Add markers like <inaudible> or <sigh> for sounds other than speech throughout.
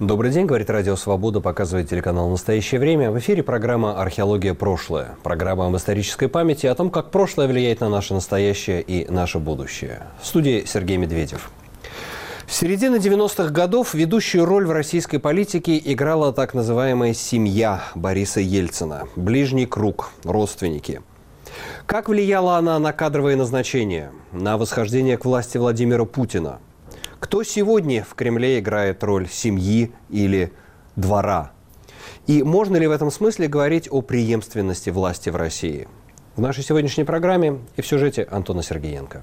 Добрый день, говорит Радио Свобода, показывает телеканал «Настоящее время». В эфире программа «Археология. Прошлое». Программа об исторической памяти, о том, как прошлое влияет на наше настоящее и наше будущее. В студии Сергей Медведев. В середине 90-х годов ведущую роль в российской политике играла так называемая «семья» Бориса Ельцина. Ближний круг, родственники. Как влияла она на кадровые назначения, на восхождение к власти Владимира Путина – кто сегодня в Кремле играет роль семьи или двора? И можно ли в этом смысле говорить о преемственности власти в России? В нашей сегодняшней программе и в сюжете Антона Сергеенко.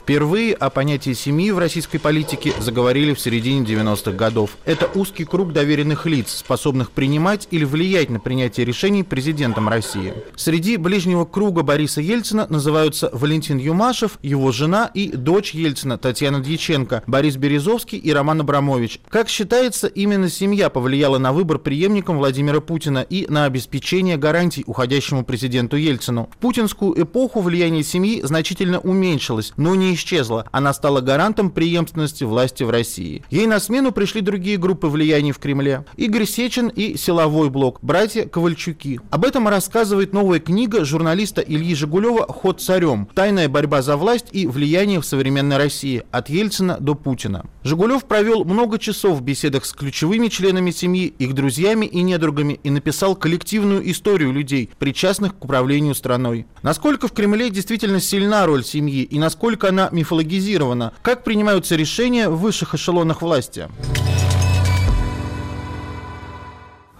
Впервые о понятии семьи в российской политике заговорили в середине 90-х годов. Это узкий круг доверенных лиц, способных принимать или влиять на принятие решений президентом России. Среди ближнего круга Бориса Ельцина называются Валентин Юмашев, его жена и дочь Ельцина Татьяна Дьяченко, Борис Березовский и Роман Абрамович. Как считается, именно семья повлияла на выбор преемником Владимира Путина и на обеспечение гарантий уходящему президенту Ельцину. В путинскую эпоху влияние семьи значительно уменьшилось, но не исчезла. Она стала гарантом преемственности власти в России. Ей на смену пришли другие группы влияний в Кремле. Игорь Сечин и силовой блок, братья Ковальчуки. Об этом рассказывает новая книга журналиста Ильи Жигулева «Ход царем. Тайная борьба за власть и влияние в современной России. От Ельцина до Путина». Жигулев провел много часов в беседах с ключевыми членами семьи, их друзьями и недругами и написал коллективную историю людей, причастных к управлению страной. Насколько в Кремле действительно сильна роль семьи и насколько она мифологизирована. Как принимаются решения в высших эшелонах власти?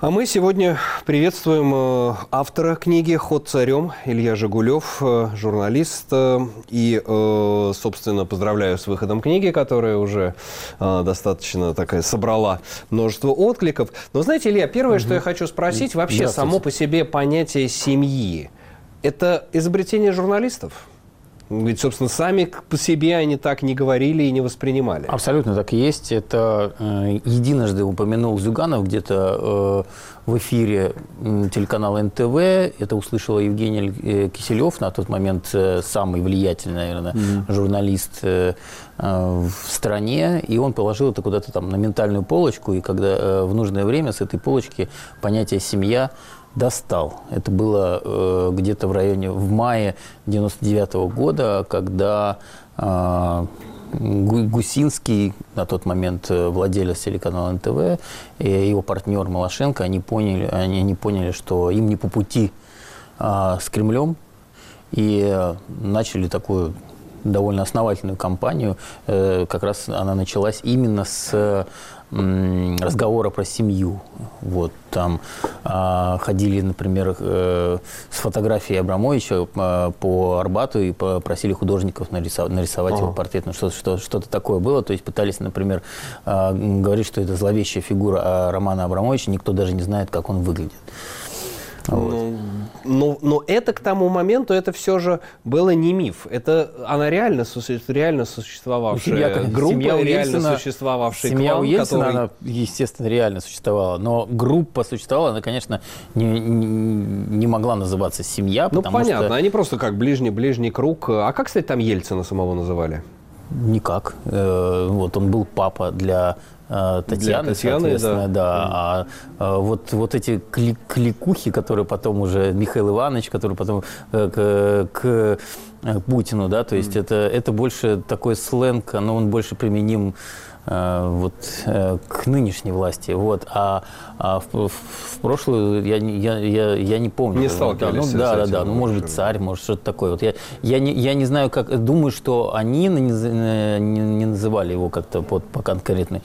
А мы сегодня приветствуем э, автора книги «Ход царем» Илья Жигулев, э, журналист. Э, и, собственно, поздравляю с выходом книги, которая уже достаточно такая собрала множество откликов. Но знаете, Илья, первое, угу. что я хочу спросить, вообще само по себе понятие семьи – это изобретение журналистов? Ведь, собственно, сами по себе они так не говорили и не воспринимали. Абсолютно так и есть. Это э, единожды упомянул Зюганов где-то э, в эфире телеканала НТВ. Это услышал Евгений э, Киселев, на тот момент э, самый влиятельный, наверное, mm-hmm. журналист э, э, в стране. И он положил это куда-то там на ментальную полочку. И когда э, в нужное время с этой полочки понятие «семья» достал. Это было э, где-то в районе, в мае 99 -го года, когда э, Гусинский, на тот момент э, владелец телеканала НТВ, и его партнер Малашенко, они поняли, они, они поняли, что им не по пути э, с Кремлем, и начали такую довольно основательную кампанию. Э, как раз она началась именно с разговора про семью. Вот там э, ходили, например, э, с фотографией Абрамовича э, по Арбату и попросили художников нарисовать, нарисовать его портрет. Ну, что-то, что, что-то такое было. То есть пытались, например, э, говорить, что это зловещая фигура Романа Абрамовича. Никто даже не знает, как он выглядит. Вот. Ну, но, но это к тому моменту, это все же было не миф. Это она реально, реально существовавшая семья, группа, семья у реально Ельцина, существовавший семья клан, у Ельцина, который... она, естественно, реально существовала. Но группа существовала, она, конечно, не, не, не могла называться семья, Ну, понятно, что... они просто как ближний-ближний круг. А как, кстати, там Ельцина самого называли? Никак. Э, вот он был папа для Татьяны, Для Татьяны соответственно, да. да. А, вот, вот эти клик кликухи, которые потом уже Михаил Иванович, который потом э, к, к э, Путину, да, то есть mm. это, это больше такой сленг, но он больше применим Э, вот, э, к нынешней власти. Вот. А, а в, в прошлую я, я, я, я не помню. Не сталкивались да, ну, да, да, да. Ну, может быть, царь, может, что-то такое. Вот я, я, не, я не знаю, как... Думаю, что они не, не, не называли его как-то под, по конкретной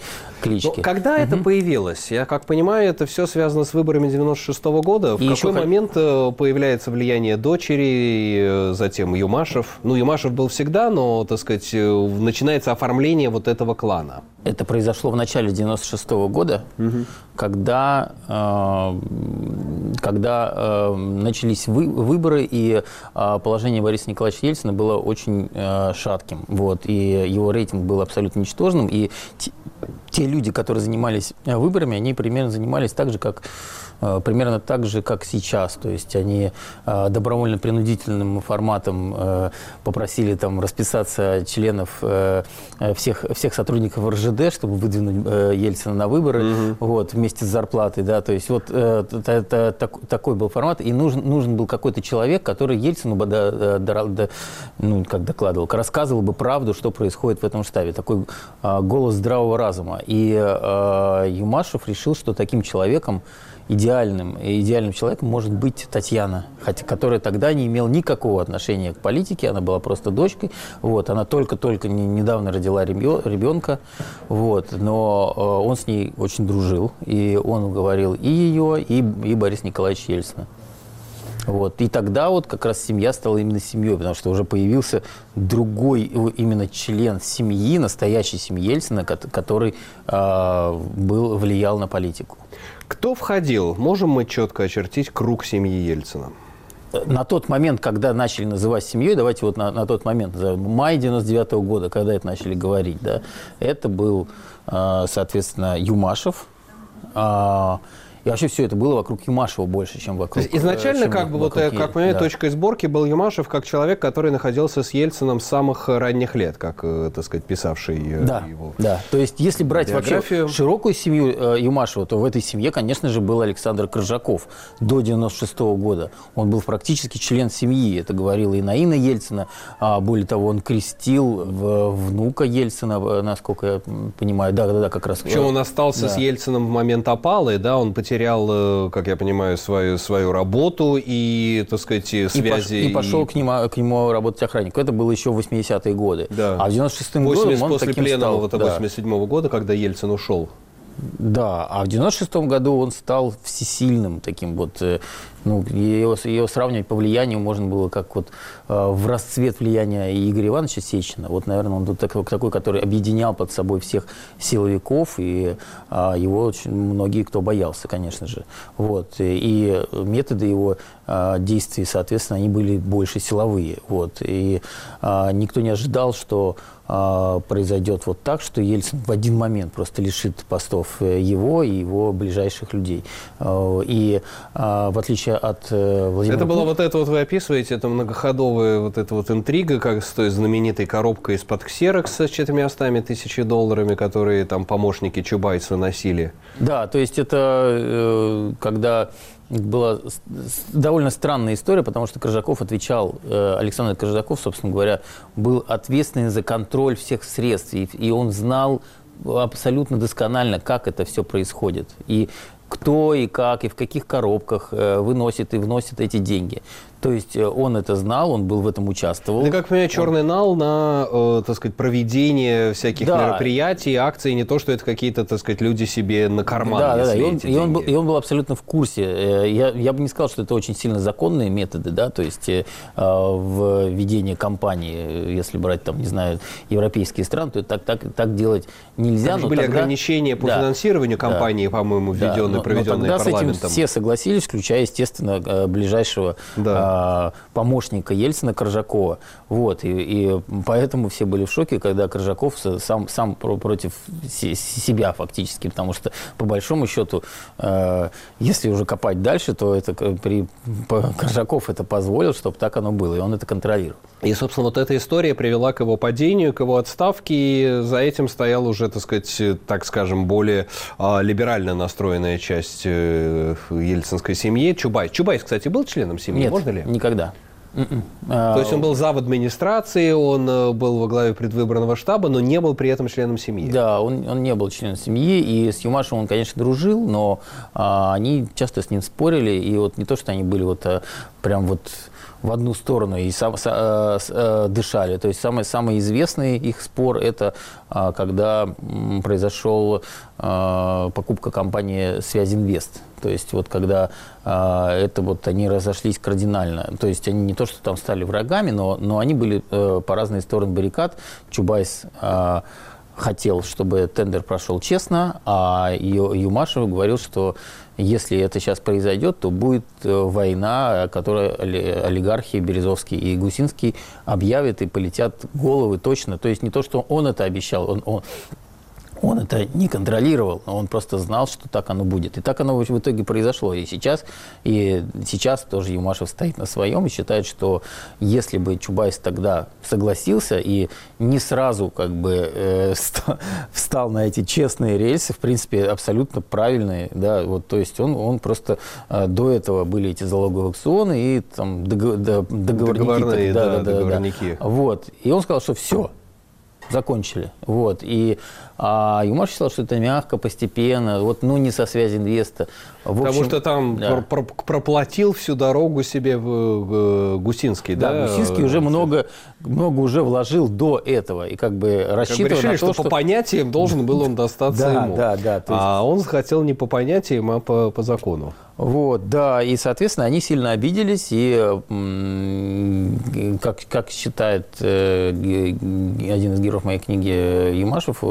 кличке. Но когда угу. это появилось? Я как понимаю, это все связано с выборами 96 -го года. В И какой момент как... Э, появляется влияние дочери, затем Юмашев? Ну, Юмашев был всегда, но, так сказать, начинается оформление вот этого клана. Это произошло в начале 96 -го года, угу. когда, э, когда э, начались вы, выборы, и э, положение Бориса Николаевича Ельцина было очень э, шатким. Вот, и его рейтинг был абсолютно ничтожным. И те, те люди, которые занимались выборами, они примерно занимались так же, как э, примерно так же, как сейчас. То есть они э, добровольно-принудительным форматом э, попросили там расписаться членов э, э всех, всех сотрудников РЖД, чтобы выдвинуть э, Ельцина на выборы угу. вот, вместе с зарплатой. Да, то есть вот э, это, так, такой был формат. И нужен, нужен был какой-то человек, который Ельцину бы, да, да, да, ну, как докладывал, рассказывал бы правду, что происходит в этом штабе. Такой э, голос здравого разума. И э, Юмашев решил, что таким человеком идеальным, идеальным человеком может быть Татьяна, хотя, которая тогда не имела никакого отношения к политике, она была просто дочкой, вот, она только-только не, недавно родила ребенка, вот, но э, он с ней очень дружил, и он говорил и ее, и, и Борис Николаевич Ельцина. Вот. И тогда вот как раз семья стала именно семьей, потому что уже появился другой именно член семьи, настоящей семьи Ельцина, который э, был, влиял на политику. Кто входил? Можем мы четко очертить круг семьи Ельцина? на тот момент, когда начали называть семьей, давайте вот на, на тот момент, май 99 -го года, когда это начали говорить, да, это был, а, соответственно, Юмашев, а, и вообще все это было вокруг Юмашева больше, чем вокруг... изначально, чем как бы, вот, э, как понимаю, да. точкой сборки был Юмашев как человек, который находился с Ельцином с самых ранних лет, как, э, так сказать, писавший э, да, его Да, то есть если брать биографию. вообще широкую семью Юмашева, то в этой семье, конечно же, был Александр Крыжаков до 96 -го года. Он был практически член семьи, это говорила и Наина Ельцина, а более того, он крестил внука Ельцина, насколько я понимаю, да-да-да, как раз. Причем он остался да. с Ельцином в момент опалы, да, он потерял потерял, э, как я понимаю, свою, свою работу и, так сказать, связи. И, пош, и пошел к нему, к нему работать охранником. Это было еще в 80-е годы. Да. А в 96-м году он после пленума стал. Вот, да. 87-го года, когда Ельцин ушел. Да, а в 96 году он стал всесильным таким вот э, ну, ее, ее сравнивать по влиянию можно было как вот э, в расцвет влияния Игоря Ивановича Сечина. Вот, наверное, он был такой, такой который объединял под собой всех силовиков, и э, его очень многие кто боялся, конечно же. Вот. И методы его э, действий, соответственно, они были больше силовые. Вот. И э, никто не ожидал, что э, произойдет вот так, что Ельцин в один момент просто лишит постов э, его и его ближайших людей. Э, и э, в отличие от э, Владимира Это было вот это вот вы описываете, это многоходовая вот эта вот интрига, как с той знаменитой коробкой из-под ксерокса с четырьмя тысячи долларами, которые там помощники Чубайса носили. Да, то есть это э, когда была довольно странная история, потому что Коржаков отвечал, э, Александр Коржаков, собственно говоря, был ответственный за контроль всех средств, и он знал абсолютно досконально, как это все происходит. И кто и как, и в каких коробках э, выносит и вносит эти деньги. То есть э, он это знал, он был в этом участвовал. Это, как понимаю, черный он... нал на, э, так сказать, проведение всяких да. мероприятий, акций, не то, что это какие-то, так сказать, люди себе на карман. Да, да, да. И он, и, он был, и он был абсолютно в курсе. Э, я, я бы не сказал, что это очень сильно законные методы, да, то есть э, в ведении кампании, если брать, там, не знаю, европейские страны, то так, так, так делать нельзя. Там но были тогда... ограничения по да, финансированию кампании, да, по-моему, введенные, да, но, проведенные но тогда парламентом. с этим все согласились, включая, естественно, ближайшего да а, помощника Ельцина Коржакова. Вот, и, и поэтому все были в шоке, когда Коржаков сам, сам против себя фактически, потому что по большому счету, э, если уже копать дальше, то это при Коржаков это позволил, чтобы так оно было, и он это контролировал. И, собственно, вот эта история привела к его падению, к его отставке, и за этим стоял уже, так сказать, так скажем, более э, либерально настроенная часть э, ельцинской семьи. Чубайс. Чубайс, кстати, был членом семьи, Нет, можно ли? Никогда. М-м. То есть он был зав администрации, он э, был во главе предвыборного штаба, но не был при этом членом семьи. Да, он, он не был членом семьи, и с Юмашем он, конечно, дружил, но а, они часто с ним спорили, и вот не то, что они были вот а, прям вот в одну сторону и сам, э, э, дышали. То есть самый, самый известный их спор – это э, когда произошел э, покупка компании «Связинвест». То есть вот когда э, это вот они разошлись кардинально. То есть они не то, что там стали врагами, но, но они были э, по разные стороны баррикад. Чубайс э, хотел, чтобы тендер прошел честно, а Юмашев говорил, что если это сейчас произойдет, то будет э, война, которую олигархи Березовский и Гусинский объявят и полетят головы точно. То есть не то, что он это обещал, он, он, он это не контролировал, он просто знал, что так оно будет. И так оно в итоге произошло. И сейчас, и сейчас тоже Юмашев стоит на своем и считает, что если бы Чубайс тогда согласился и не сразу как бы э, <laughs> встал на эти честные рельсы, в принципе, абсолютно правильные, да, вот, то есть он, он просто э, до этого были эти залоговые аукционы и там договор, договорники. да, да, да, договорники. Да. Вот. И он сказал, что все, закончили. Вот. И а Юмаш считал, что это мягко, постепенно, вот, ну, не со связи инвеста. В Потому что там да. про проплатил всю дорогу себе в Гусинский, да? Да, Гусинский уже много, много уже вложил до этого. И как бы рассчитывал как бы решили, на то, что, что по понятиям должен был он <laughs> достаться да, ему. Да, да, да. А он хотел не по понятиям, а по, по закону. Вот, да, и, соответственно, они сильно обиделись, и, как, как считает э, один из героев моей книги Ямашев,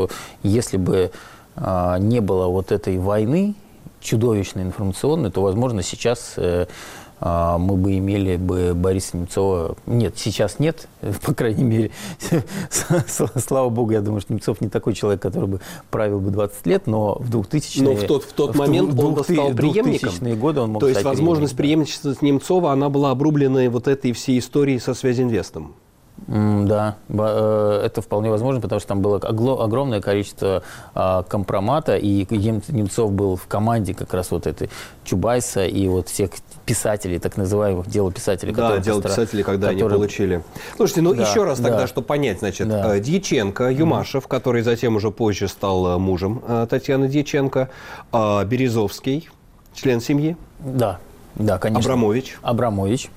если бы а, не было вот этой войны чудовищной информационной, то, возможно, сейчас э, мы бы имели бы Бориса Немцова... Нет, сейчас нет, <laughs> по крайней мере. <laughs> Слава богу, я думаю, что Немцов не такой человек, который бы правил бы 20 лет, но в 2000-е... Но в тот, в тот момент в, он стал преемником. годы он мог То есть возможность преемничества Немцова, она была обрублена вот этой всей историей со связинвестом. Да, э, это вполне возможно, потому что там было огромное количество а, компромата, и Немцов был в команде как раз вот этой Чубайса и вот всех писателей, так называемых дело писателей. Да, дело писателей, когда которые... они получили. Слушайте, ну да, еще раз тогда, да. чтобы понять, значит, да. Э, Дьяченко, Юмашев, который затем уже позже стал э, мужем Татьяны Дьяченко, а, Березовский, член семьи. Да, да, конечно. Абрамович. Абрамович.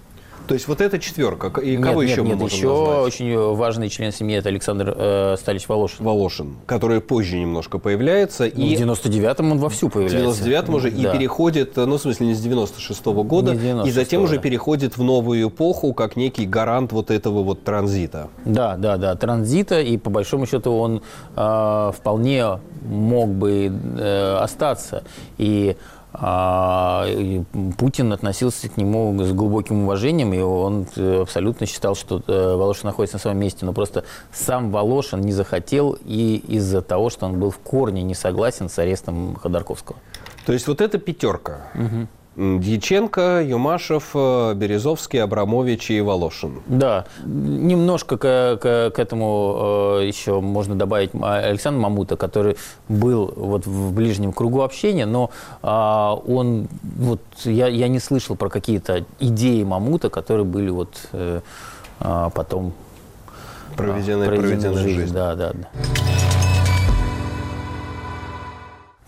То есть вот эта четверка. И нет, кого нет, еще нет, мы можем еще назвать? очень важный член семьи это Александр э, Сталич Волошин. Волошин, который позже немножко появляется. Ну, и в 99-м он вовсю появляется. В 99-м уже да. и переходит, ну, в смысле, не с 96-го года, 96 и затем уже переходит в новую эпоху, как некий гарант вот этого вот транзита. Да, да, да, транзита, и по большому счету он э, вполне мог бы э, остаться. И Путин относился к нему с глубоким уважением, и он э, абсолютно считал, что э, Волошин находится на своем месте. Но просто сам Волошин не захотел и из-за того, что он был в корне не согласен с арестом Ходорковского. То есть вот эта пятерка. Угу. Дьяченко, Юмашев, э, Березовский, Абрамович и Волошин. Да, немножко к, к, к этому э, еще можно добавить Александр Мамута, который был вот в ближнем кругу общения, но э, он, вот я, я не слышал про какие-то идеи Мамута, которые были вот э, э, потом проведены, проведены, проведены в жизнь. жизнь. Да, да, да.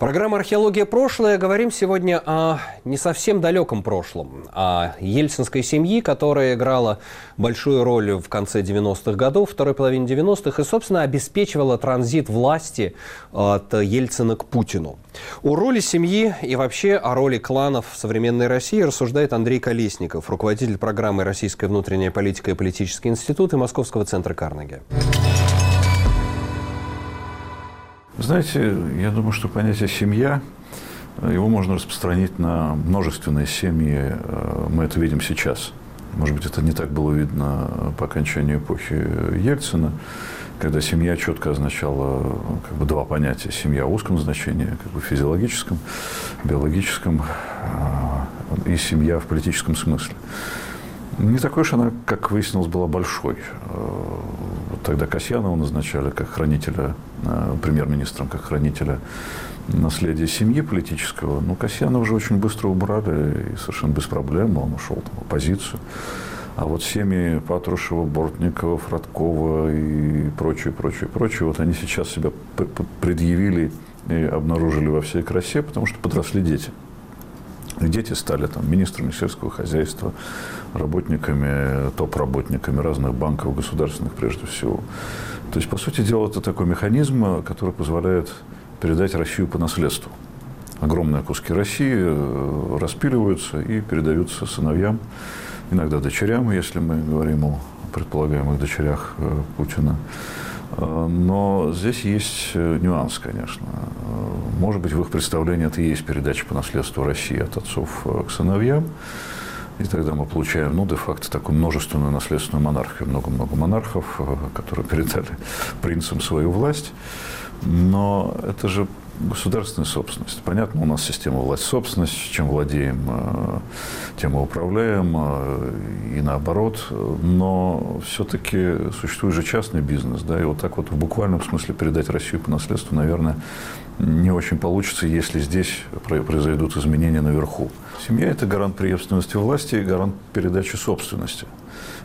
Программа «Археология. Прошлое». Говорим сегодня о не совсем далеком прошлом, о ельцинской семье, которая играла большую роль в конце 90-х годов, второй половине 90-х, и, собственно, обеспечивала транзит власти от Ельцина к Путину. О роли семьи и вообще о роли кланов в современной России рассуждает Андрей Колесников, руководитель программы «Российская внутренняя политика и политический институт» и Московского центра Карнеги. Знаете, я думаю, что понятие «семья» его можно распространить на множественные семьи. Э, мы это видим сейчас. Может быть, это не так было видно по окончанию эпохи Ельцина, когда семья четко означала как бы, два понятия. Семья в узком значении, как бы физиологическом, биологическом, э, и семья в политическом смысле. Не такой уж она, как выяснилось, была большой. Э, тогда Касьянова назначали как хранителя, э, премьер-министром, как хранителя наследия семьи политического. Но Касьянова уже очень быстро убрали, и совершенно без проблем, он ушел в оппозицию. А вот семьи Патрушева, Бортникова, Фродкова и прочее, прочее, прочее, вот они сейчас себя предъявили и обнаружили во всей красе, потому что подросли дети. И дети стали там министрами сельского хозяйства, работниками, топ-работниками разных банков, государственных прежде всего. То есть, по сути дела, это такой механизм, который позволяет передать Россию по наследству. Огромные куски России э, распиливаются и передаются сыновьям, иногда дочерям, если мы говорим о предполагаемых дочерях э, Путина. Э, но здесь есть нюанс, конечно. Может быть, в их представлении это и есть передача по наследству России от отцов к сыновьям. И тогда мы получаем, ну, де-факто, такую множественную наследственную монархию. Много-много монархов, э, которые передали принцам свою власть. Но это же государственная собственность. Понятно, у нас система власть собственность, чем владеем, э, тем мы управляем, э, и наоборот. Но все-таки существует же частный бизнес, да, и вот так вот в буквальном смысле передать Россию по наследству, наверное, не очень получится, если здесь произойдут изменения наверху. Семья – это гарант преемственности власти и гарант передачи собственности,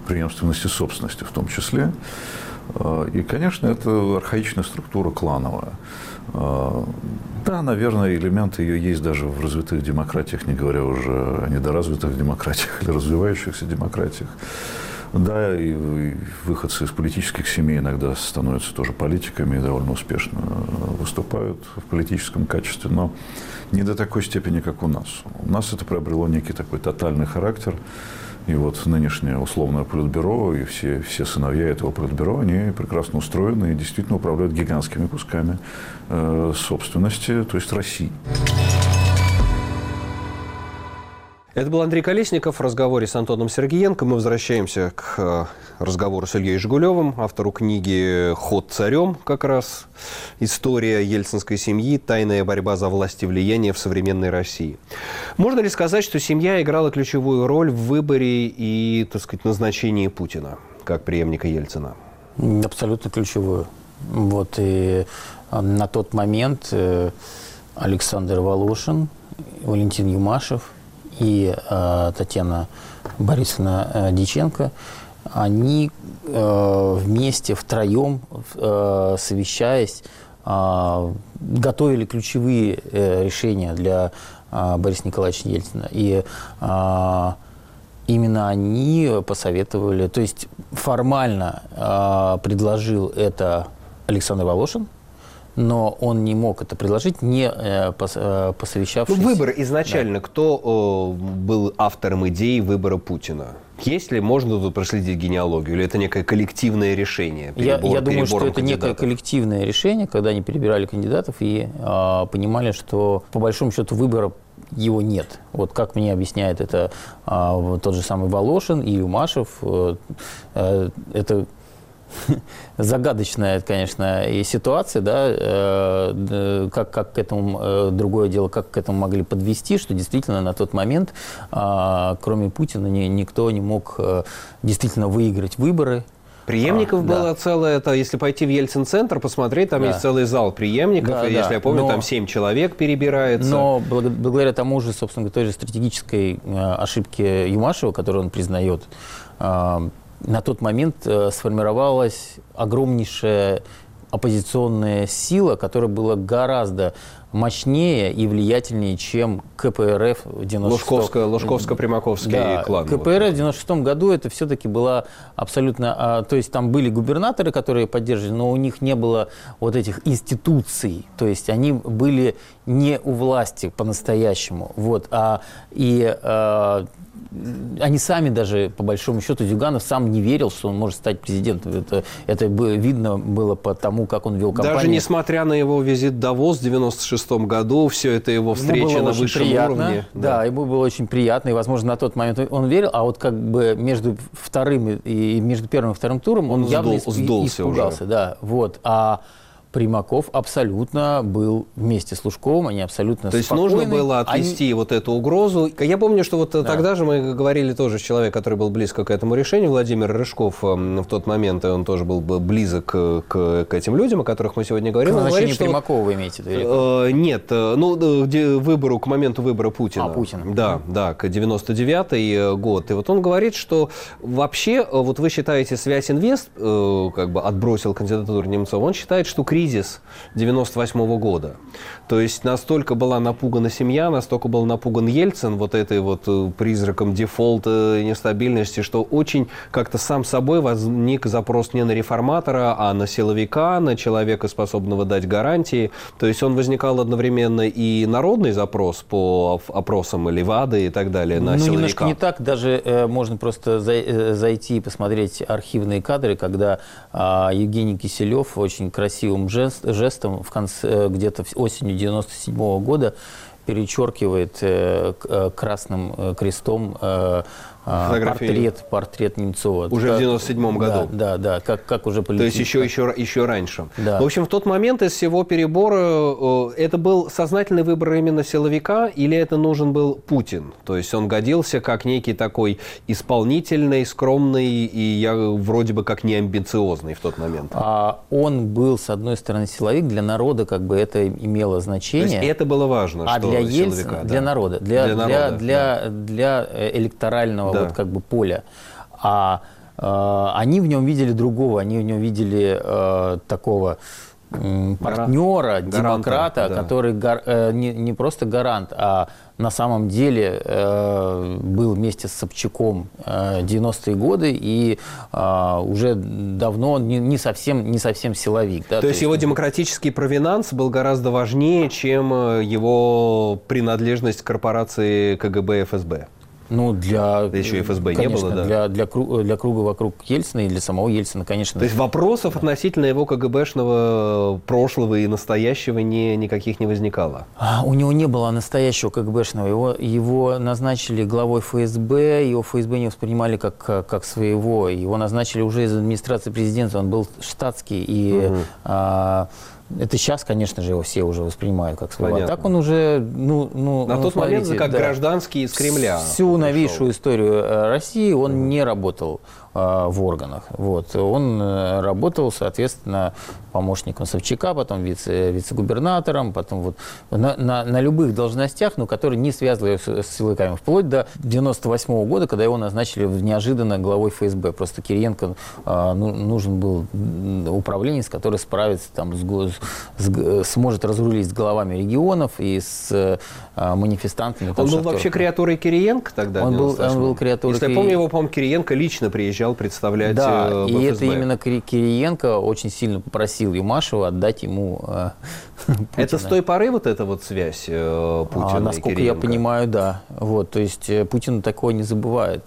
преемственности собственности в том числе. Э, и, конечно, это архаичная структура клановая. Э, да, наверное, элементы ее есть даже в развитых демократиях, не говоря уже о недоразвитых демократиях или развивающихся демократиях. Да, и выходцы из политических семей иногда становятся тоже политиками и довольно успешно выступают в политическом качестве, но не до такой степени, как у нас. У нас это приобрело некий такой тотальный характер. И вот нынешнее условное политбюро и все, все сыновья этого политбюро, они прекрасно устроены и действительно управляют гигантскими кусками э, собственности, то есть России. Это был Андрей Колесников в разговоре с Антоном Сергеенко. Мы возвращаемся к разговору с Ильей Жигулевым, автору книги «Ход царем» как раз. История ельцинской семьи, тайная борьба за власть и влияние в современной России. Можно ли сказать, что семья играла ключевую роль в выборе и, так сказать, назначении Путина как преемника Ельцина? Абсолютно ключевую. Вот и э, на тот момент э, Александр Волошин, Валентин Юмашев – и э, Татьяна Борисовна Диченко, они э, вместе, втроем, э, совещаясь, э, готовили ключевые э, решения для э, Бориса Николаевича Ельцина. И э, именно они посоветовали, то есть формально э, предложил это Александр Волошин, но он не мог это предложить, не э, э посовещавшись. Ну, выбор изначально, да. кто э, был автором идеи выбора Путина? Есть ли, можно тут проследить генеалогию, или это некое коллективное решение? Перебор, я я думаю, что это некое коллективное решение, когда они перебирали кандидатов и э, понимали, что по большому счету выбора его нет. Вот как мне объясняет это э, тот же самый Волошин и Юмашев, э, э, это <laughs> загадочная, конечно, и ситуация, да, э, как, как к этому, э, другое дело, как к этому могли подвести, что действительно на тот момент, э, кроме Путина, ни, никто не мог э, действительно выиграть выборы, Преемников а, было да. целое, это если пойти в Ельцин-центр, посмотреть, там да. есть целый зал преемников, да, и, да. если я помню, но, там семь человек перебирается. Но благодаря тому же, собственно, той же стратегической ошибке Юмашева, которую он признает, на тот момент э, сформировалась огромнейшая оппозиционная сила, которая была гораздо мощнее и влиятельнее, чем КПРФ в 96 Лужковская, Лужковско-Примаковский да, клан. КПРФ в 96 году это все-таки была абсолютно... А, то есть там были губернаторы, которые поддерживали, но у них не было вот этих институций. То есть они были не у власти по-настоящему. Вот, а, и а, они сами даже, по большому счету, Зюганов сам не верил, что он может стать президентом. Это, это видно было по тому, как он вел кампанию. Даже несмотря на его визит в Давос 96 1986 году, все это его встреча на высшем приятно, уровне. Да, да, ему было очень приятно, и, возможно, на тот момент он верил, а вот как бы между вторым и между первым и вторым туром он, он явно сдул, исп... сдулся уже. да, вот. А Примаков абсолютно был вместе с Лужковым, они абсолютно То есть нужно было отвести они... вот эту угрозу. Я помню, что вот да. тогда же мы говорили тоже с человеком, который был близко к этому решению, Владимир Рыжков эм, в тот момент, он тоже был близок к, к, к этим людям, о которых мы сегодня говорим. К назначению говорит, Примакова вот, вы имеете в виду? Э, нет, э, ну, выбору, к моменту выбора Путина. А, Путина. Да, да, к 99-й э, год. И вот он говорит, что вообще, э, вот вы считаете, связь инвест как бы отбросил кандидатуру Немцова, он считает, что кризис кризис 98 -го года. То есть настолько была напугана семья, настолько был напуган Ельцин вот этой вот э, призраком дефолта и нестабильности, что очень как-то сам собой возник запрос не на реформатора, а на силовика, на человека, способного дать гарантии. То есть он возникал одновременно и народный запрос по опросам Левады и так далее на ну, силовика. немножко не так. Даже э, можно просто за, э, зайти и посмотреть архивные кадры, когда э, Евгений Киселев очень красивым жест, жестом в конце, э, где-то осенью 97 -го года перечеркивает красным крестом а, портрет, портрет Немцова. Уже как, в 97 году. Да, да, да, как, как уже полетит. То есть еще, еще, еще раньше. Да. В общем, в тот момент из всего перебора это был сознательный выбор именно силовика или это нужен был Путин? То есть он годился как некий такой исполнительный, скромный и я вроде бы как не амбициозный в тот момент. А он был, с одной стороны, силовик, для народа как бы это имело значение. То есть это было важно, а что для Ельцина, да. для народа, для, для, народа, для, для, да. для электорального да. вот как бы поля. А э, они в нем видели другого, они в нем видели э, такого партнера, Гаранта, демократа, да. который гар, э, не, не просто гарант, а на самом деле э, был вместе с Собчаком э, 90-е годы и э, уже давно не, не, совсем, не совсем силовик. Да? То, То есть его демократический провинанс был гораздо важнее, чем э, его принадлежность к корпорации КГБ и ФСБ? Ну, для... Да еще ФСБ конечно, не было, да? Для, для, для круга вокруг Ельцина и для самого Ельцина, конечно. То есть вопросов относительно его КГБшного прошлого и настоящего не, никаких не возникало? А, у него не было настоящего КГБшного. Его, его назначили главой ФСБ, его ФСБ не воспринимали как, как своего. Его назначили уже из администрации президента, он был штатский. И угу. а, это сейчас, конечно же, его все уже воспринимают как своего. А так он уже, ну, ну на ну, тот смотрите, момент как да, гражданский из Кремля. Всю новейшую историю э, России он mm. не работал. Э, в органах. Вот. Он э, работал, соответственно, помощником Собчака, потом вице, вице-губернатором, потом вот на, на, на любых должностях, но которые не связаны с, с силовиками, вплоть до 98 -го года, когда его назначили неожиданно главой ФСБ. Просто Кириенко а, ну, нужен был управленец, который справится, там, с, с, сможет разрулить с главами регионов и с а, манифестантами. Он был вообще креатурой Кириенко тогда? Он был, он был креатурой Если я помню, его, по-моему, Кириенко лично приезжал представлять Да. Э, и это именно Кириенко очень сильно попросил Юмашева отдать ему э, <laughs> Это с той поры вот эта вот связь э, Путина а, Насколько я понимаю, да. Вот, то есть э, Путин такое не забывает.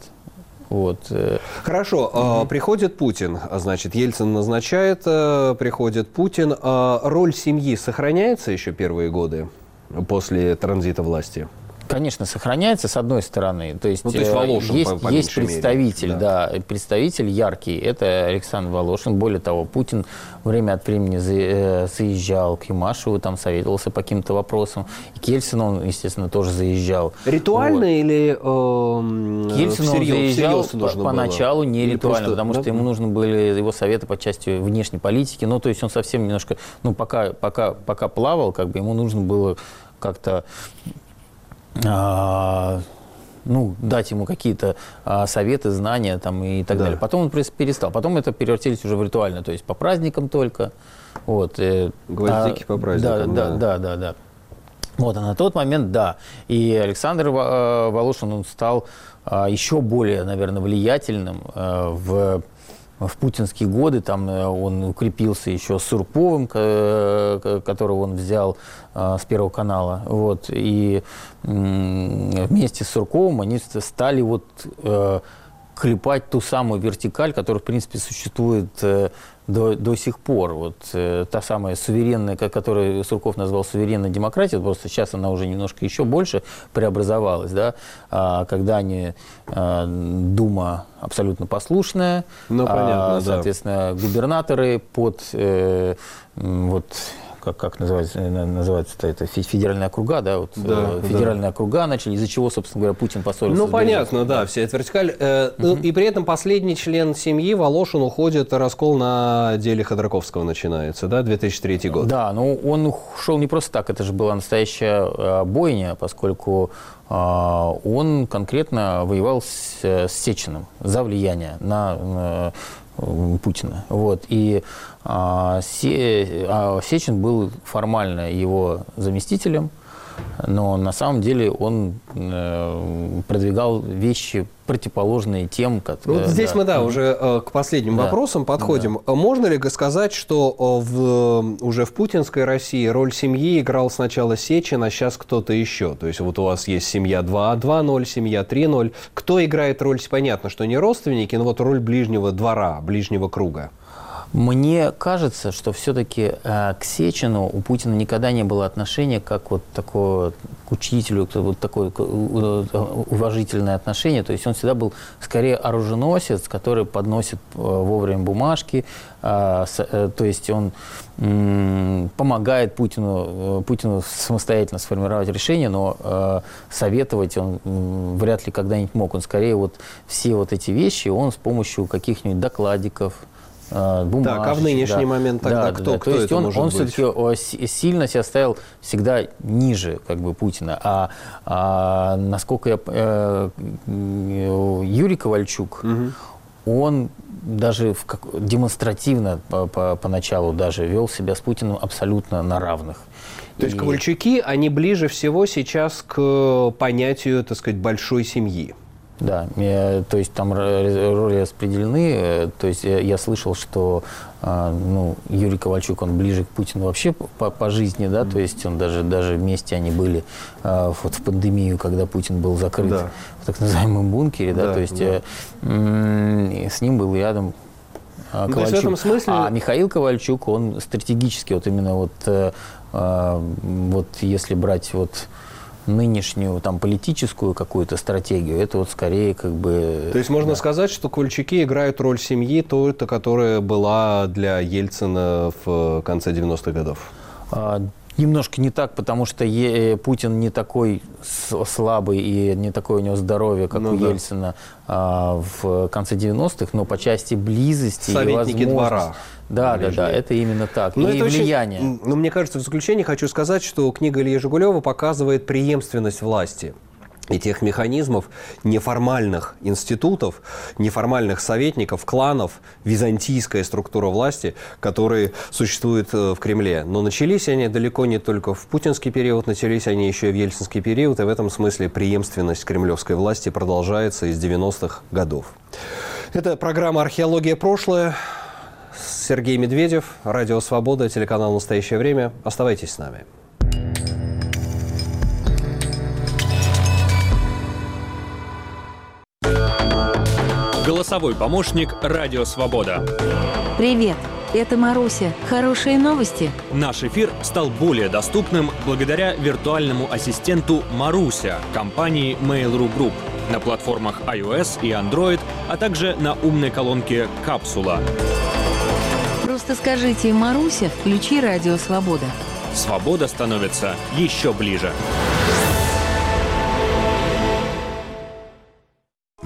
Вот. Э. Хорошо, угу. приходит Путин, значит, Ельцин назначает, приходит Путин. Роль семьи сохраняется еще первые годы после транзита власти? Конечно, сохраняется с одной стороны. То есть, ну, то есть, э, Волошин, есть, по, по есть представитель, мере. да. да, представитель яркий, это Александр Волошин. Более того, Путин время от времени э, заезжал к Юмашеву, там советовался по каким-то вопросам. И к Ельцину он, естественно, тоже заезжал. Ритуально вот. или э, к Ельцину всерьез, он заезжал по, поначалу не или ритуально, просто, потому да? что ему нужны были его советы по части внешней политики. Ну, то есть он совсем немножко, ну, пока, пока, пока плавал, как бы ему нужно было как-то ну, дать ему какие-то а, советы, знания там, и так да. далее. Потом он перестал. Потом это превратились уже в ритуально, то есть по праздникам только. Вот, э, Гвоздики а, по праздникам, да. Да, да, да, да. Вот, а на тот момент, да. И Александр э, Волошин, он стал а, еще более, наверное, влиятельным а, в в путинские годы там э, он укрепился еще с Сурковым, которого он взял э, с Первого канала. Вот, и вместе с Сурковым они стали вот э, клепать ту самую вертикаль, которая, в принципе, существует до, до сих пор. Вот э, та самая суверенная, которую Сурков назвал суверенной демократией, просто сейчас она уже немножко еще больше преобразовалась, да, а, когда они, а, Дума абсолютно послушная, ну, понятно, а, соответственно, да. губернаторы под э, вот как, как называется, э, называется это федеральная округа, да, вот да, э, федеральные да. округа начали, из-за чего, собственно говоря, Путин поссорился. Ну, понятно, да, вся эта вертикаль. Э, угу. И при этом последний член семьи, Волошин, уходит, раскол на деле Ходорковского начинается, да, 2003 год. Да, ну он ушел не просто так, это же была настоящая бойня, поскольку он конкретно воевал с, с Сечиным за влияние на Путина. Вот. И а, а, Сечин был формально его заместителем, но на самом деле он э, продвигал вещи противоположные тем, которые... Вот здесь да. мы, да, уже э, к последним да. вопросам подходим. Да. Можно ли сказать, что э, в, уже в путинской России роль семьи играл сначала Сечин, а сейчас кто-то еще? То есть вот у вас есть семья 2-2-0, семья 3-0. Кто играет роль? Понятно, что не родственники, но вот роль ближнего двора, ближнего круга. Мне кажется, что все-таки э, к Сечину у Путина никогда не было отношения как вот такого к учителю, вот такое уважительное отношение. То есть он всегда был скорее оруженосец, который подносит э, вовремя бумажки, э, э, то есть он э, помогает Путину, э, Путину самостоятельно сформировать решение, но э, советовать он э, вряд ли когда-нибудь мог. Он скорее вот все вот эти вещи он с помощью каких-нибудь докладиков, бумажек. Так, а в нынешний да. момент тогда да, кто, да, кто То есть он, он все-таки сильно себя ставил всегда ниже как бы Путина. А, а насколько я... Э, Юрий Ковальчук, угу. он даже в как, демонстративно по, по, поначалу даже вел себя с Путиным абсолютно на равных. То есть Ковальчуки, они ближе всего сейчас к понятию, так сказать, большой семьи. Да, то есть там роли распределены. Э, то есть я слышал, что а, ну, Юрий Ковальчук, он ближе к Путину вообще по, по жизни, да, то есть он даже, даже вместе они были а, вот в пандемию, когда Путин был закрыт да. в так называемом бункере, да, да то есть да. Э, с ним был рядом Ковальчук. Ну, то есть в этом смысле... А Михаил Ковальчук, он стратегически, вот именно вот, э, вот если брать вот нынешнюю там политическую какую-то стратегию, это вот скорее как бы... То есть можно да. сказать, что Ковальчуки играют роль семьи, той, которая была для Ельцина в конце 90-х годов? Немножко не так, потому что е- Путин не такой слабый и не такое у него здоровье, как ну, у да. Ельцина а, в конце 90-х, но по части близости Советники и двора. Да, да, да, это именно так. Но и это влияние. Очень, ну, мне кажется, в заключение хочу сказать, что книга Ильи Жигулева показывает преемственность власти и тех механизмов неформальных институтов, неформальных советников, кланов, византийская структура власти, которые существуют э, в Кремле. Но начались они далеко не только в путинский период, начались они еще и в ельцинский период, и в этом смысле преемственность кремлевской власти продолжается из 90-х годов. Это программа «Археология. Прошлое». Сергей Медведев, Радио Свобода, телеканал «Настоящее время». Оставайтесь с нами. Голосовой помощник «Радио Свобода». Привет, это Маруся. Хорошие новости? Наш эфир стал более доступным благодаря виртуальному ассистенту «Маруся» компании Mail.ru Group на платформах iOS и Android, а также на умной колонке «Капсула». Просто скажите «Маруся, включи радио «Свобода». Свобода становится еще ближе.